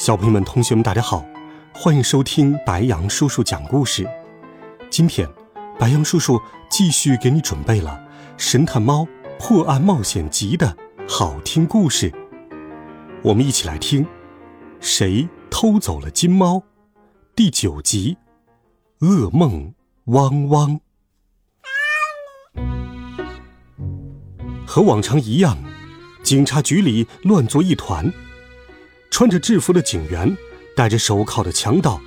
小朋友们、同学们，大家好，欢迎收听白羊叔叔讲故事。今天，白羊叔叔继续给你准备了《神探猫破案冒险集》的好听故事。我们一起来听《谁偷走了金猫》第九集《噩梦汪汪》。和往常一样，警察局里乱作一团。穿着制服的警员，戴着手铐的强盗，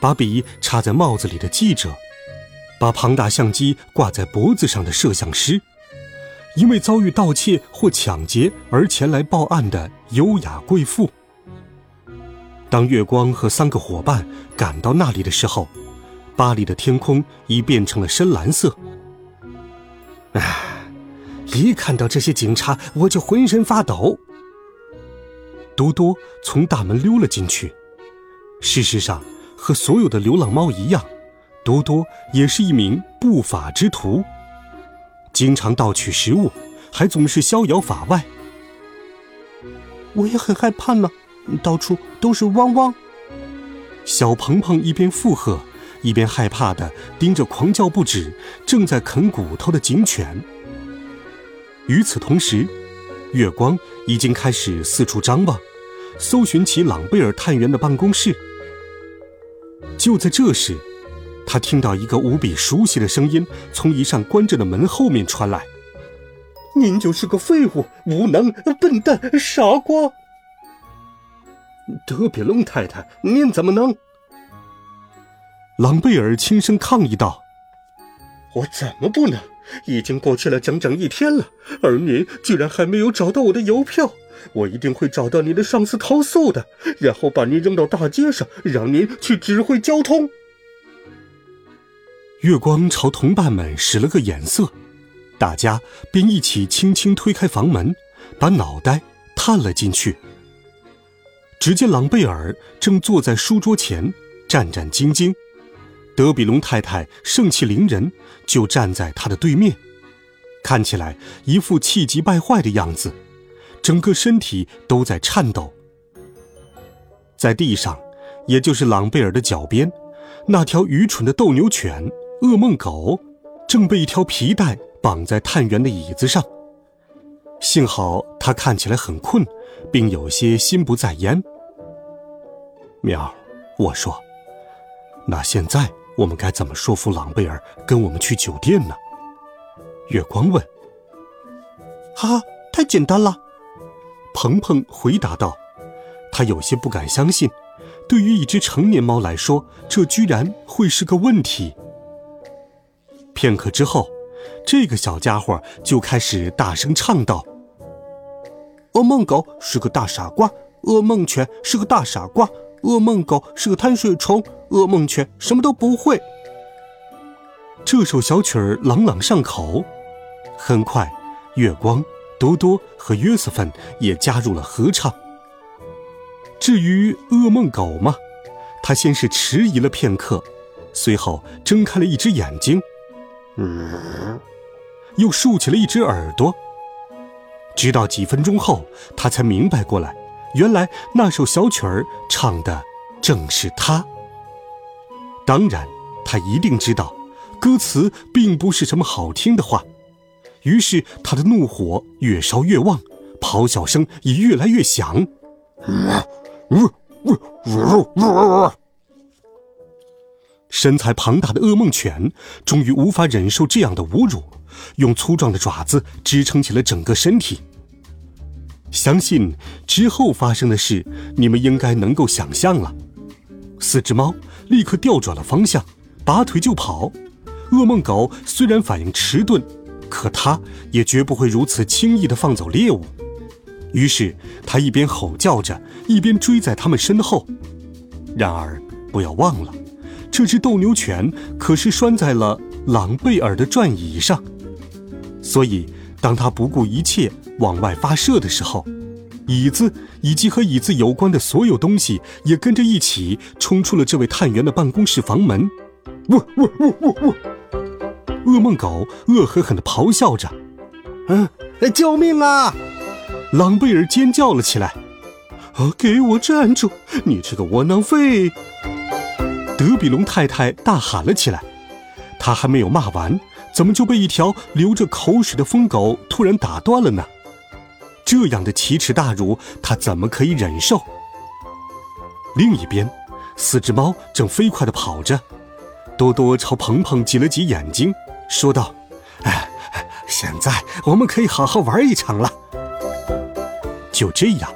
把笔插在帽子里的记者，把庞大相机挂在脖子上的摄像师，因为遭遇盗窃或抢劫而前来报案的优雅贵妇。当月光和三个伙伴赶到那里的时候，巴黎的天空已变成了深蓝色。唉，一看到这些警察，我就浑身发抖。多多从大门溜了进去。事实上，和所有的流浪猫一样，多多也是一名不法之徒，经常盗取食物，还总是逍遥法外。我也很害怕呢，到处都是汪汪。小鹏鹏一边附和，一边害怕的盯着狂叫不止、正在啃骨头的警犬。与此同时，月光已经开始四处张望，搜寻起朗贝尔探员的办公室。就在这时，他听到一个无比熟悉的声音从一扇关着的门后面传来：“您就是个废物、无能、笨蛋、傻瓜！”德比隆太太，您怎么能？朗贝尔轻声抗议道：“我怎么不能？”已经过去了整整一天了，而您居然还没有找到我的邮票！我一定会找到您的上司投诉的，然后把您扔到大街上，让您去指挥交通。月光朝同伴们使了个眼色，大家便一起轻轻推开房门，把脑袋探了进去。只见朗贝尔正坐在书桌前，战战兢兢。德比隆太太盛气凌人，就站在他的对面，看起来一副气急败坏的样子，整个身体都在颤抖。在地上，也就是朗贝尔的脚边，那条愚蠢的斗牛犬噩梦狗，正被一条皮带绑在探员的椅子上。幸好他看起来很困，并有些心不在焉。喵，我说，那现在。我们该怎么说服朗贝尔跟我们去酒店呢？月光问。哈哈，太简单了，鹏鹏回答道。他有些不敢相信，对于一只成年猫来说，这居然会是个问题。片刻之后，这个小家伙就开始大声唱道：“噩梦狗是个大傻瓜，噩梦犬是个大傻瓜。”噩梦狗是个贪睡虫，噩梦犬什么都不会。这首小曲儿朗朗上口，很快，月光、多多和约瑟芬也加入了合唱。至于噩梦狗嘛，他先是迟疑了片刻，随后睁开了一只眼睛，嗯，又竖起了一只耳朵。直到几分钟后，他才明白过来。原来那首小曲儿唱的正是他。当然，他一定知道，歌词并不是什么好听的话。于是他的怒火越烧越旺，咆哮声也越来越响。身材庞大的噩梦犬终于无法忍受这样的侮辱，用粗壮的爪子支撑起了整个身体。相信之后发生的事，你们应该能够想象了。四只猫立刻调转了方向，拔腿就跑。噩梦狗虽然反应迟钝，可它也绝不会如此轻易地放走猎物。于是他一边吼叫着，一边追在他们身后。然而，不要忘了，这只斗牛犬可是拴在了朗贝尔的转椅上，所以当他不顾一切往外发射的时候，椅子以及和椅子有关的所有东西也跟着一起冲出了这位探员的办公室房门。喔喔喔喔喔！噩梦狗恶狠狠地咆哮着：“嗯，救命啊！”朗贝尔尖叫了起来：“啊，给我站住！你这个窝囊废！”德比龙太太大喊了起来。他还没有骂完，怎么就被一条流着口水的疯狗突然打断了呢？这样的奇耻大辱，他怎么可以忍受？另一边，四只猫正飞快地跑着。多多朝鹏鹏挤了挤眼睛，说道：“哎，现在我们可以好好玩一场了。”就这样，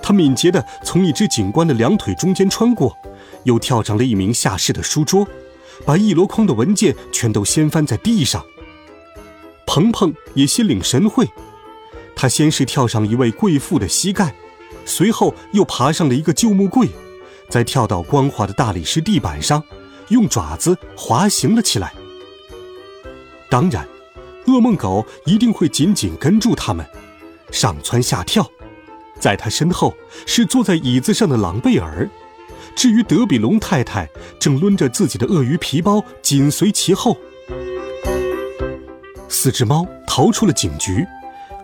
他敏捷地从一只警官的两腿中间穿过，又跳上了一名下士的书桌，把一箩筐的文件全都掀翻在地上。鹏鹏也心领神会，他先是跳上一位贵妇的膝盖，随后又爬上了一个旧木柜，再跳到光滑的大理石地板上。用爪子滑行了起来。当然，噩梦狗一定会紧紧跟住他们，上蹿下跳。在他身后是坐在椅子上的朗贝尔，至于德比龙太太，正抡着自己的鳄鱼皮包紧随其后。四只猫逃出了警局，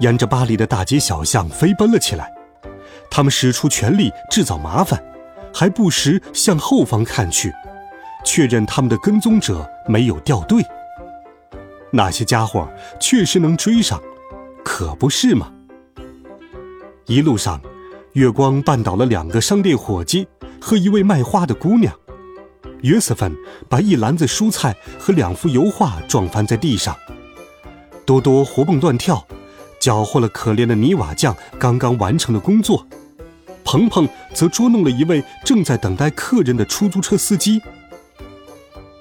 沿着巴黎的大街小巷飞奔了起来。他们使出全力制造麻烦，还不时向后方看去。确认他们的跟踪者没有掉队，那些家伙确实能追上，可不是吗？一路上，月光绊倒了两个商店伙计和一位卖花的姑娘，约瑟芬把一篮子蔬菜和两幅油画撞翻在地上，多多活蹦乱跳，搅和了可怜的泥瓦匠刚刚完成的工作，鹏鹏则捉弄了一位正在等待客人的出租车司机。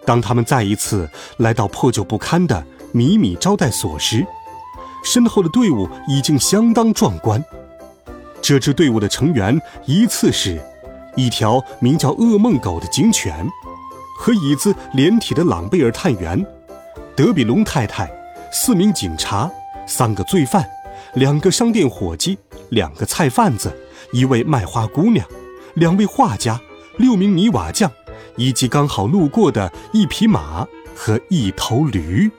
当他们再一次来到破旧不堪的米米招待所时，身后的队伍已经相当壮观。这支队伍的成员依次是：一条名叫噩梦狗的警犬，和椅子连体的朗贝尔探员，德比龙太太，四名警察，三个罪犯，两个商店伙计，两个菜贩子，一位卖花姑娘，两位画家，六名泥瓦匠。以及刚好路过的一匹马和一头驴，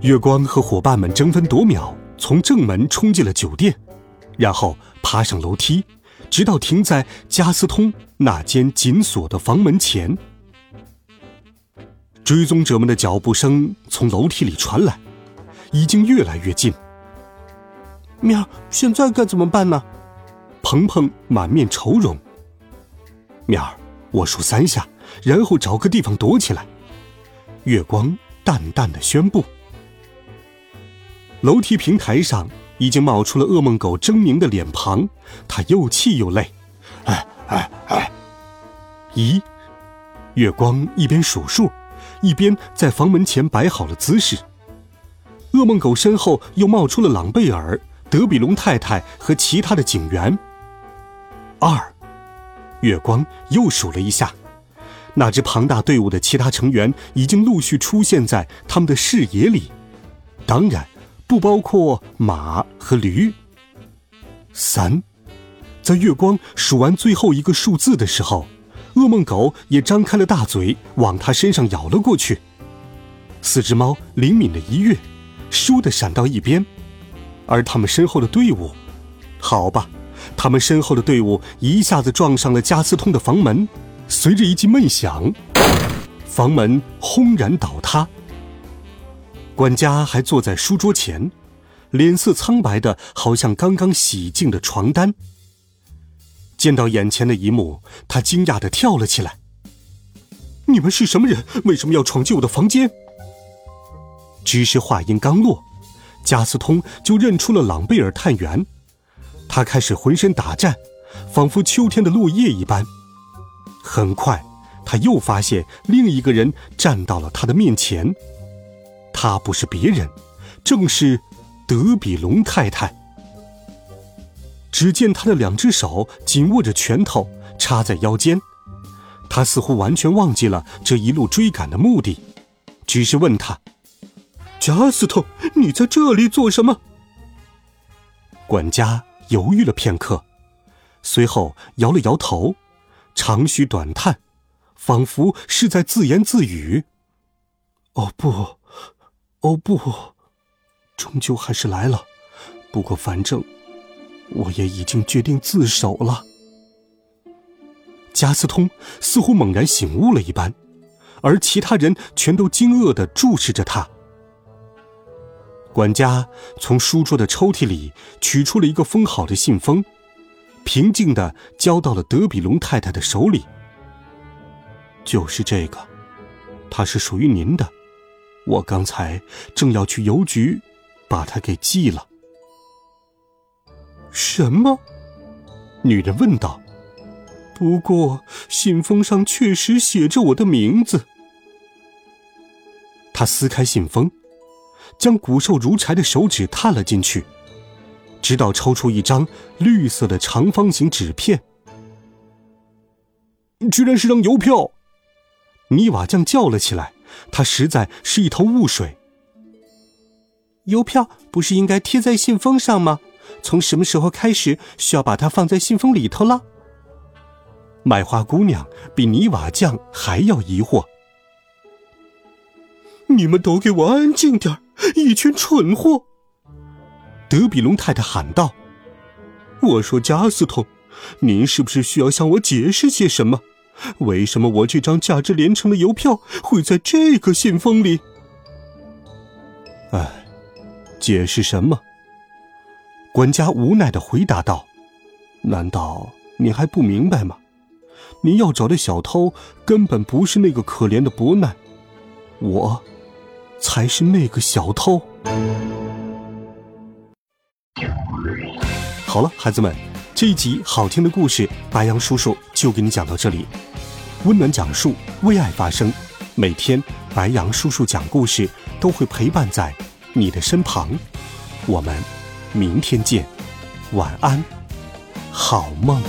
月光和伙伴们争分夺秒从正门冲进了酒店，然后爬上楼梯，直到停在加斯通那间紧锁的房门前。追踪者们的脚步声从楼梯里传来，已经越来越近。喵，现在该怎么办呢？鹏鹏满面愁容。喵儿，我数三下，然后找个地方躲起来。月光淡淡的宣布。楼梯平台上已经冒出了噩梦狗狰狞的脸庞，他又气又累。哎哎哎！咦？月光一边数数，一边在房门前摆好了姿势。噩梦狗身后又冒出了朗贝尔、德比龙太太和其他的警员。二。月光又数了一下，那支庞大队伍的其他成员已经陆续出现在他们的视野里，当然不包括马和驴。三，在月光数完最后一个数字的时候，噩梦狗也张开了大嘴往他身上咬了过去。四只猫灵敏的一跃，倏地闪到一边，而他们身后的队伍，好吧。他们身后的队伍一下子撞上了加斯通的房门，随着一记闷响，房门轰然倒塌。管家还坐在书桌前，脸色苍白的，好像刚刚洗净的床单。见到眼前的一幕，他惊讶的跳了起来：“你们是什么人？为什么要闯进我的房间？”只是话音刚落，加斯通就认出了朗贝尔探员。他开始浑身打颤，仿佛秋天的落叶一般。很快，他又发现另一个人站到了他的面前。他不是别人，正是德比龙太太。只见他的两只手紧握着拳头，插在腰间。他似乎完全忘记了这一路追赶的目的，只是问他：“贾斯特，你在这里做什么？”管家犹豫了片刻，随后摇了摇头，长吁短叹，仿佛是在自言自语：“哦不，哦不，终究还是来了。不过反正，我也已经决定自首了。”加斯通似乎猛然醒悟了一般，而其他人全都惊愕的注视着他。管家从书桌的抽屉里取出了一个封好的信封，平静的交到了德比龙太太的手里。就是这个，它是属于您的。我刚才正要去邮局，把它给寄了。什么？女人问道。不过信封上确实写着我的名字。他撕开信封，将骨瘦如柴的手指探了进去，直到抽出一张绿色的长方形纸片。居然是张邮票！泥瓦匠叫了起来。他实在是一头雾水。邮票不是应该贴在信封上吗？从什么时候开始需要把它放在信封里头了？买花姑娘比泥瓦匠还要疑惑。你们都给我安静点一群蠢货！德比龙太太喊道：“我说加斯通，您是不是需要向我解释些什么？为什么我这张价值连城的邮票会在这个信封里？”哎，解释什么？管家无奈的回答道：“难道你还不明白吗？”你要找的小偷根本不是那个可怜的伯难，我才是那个小偷。好了，孩子们，这一集好听的故事，白杨叔叔就给你讲到这里。温暖讲述，为爱发声，每天白杨叔叔讲故事都会陪伴在你的身旁。我们明天见，晚安，好梦。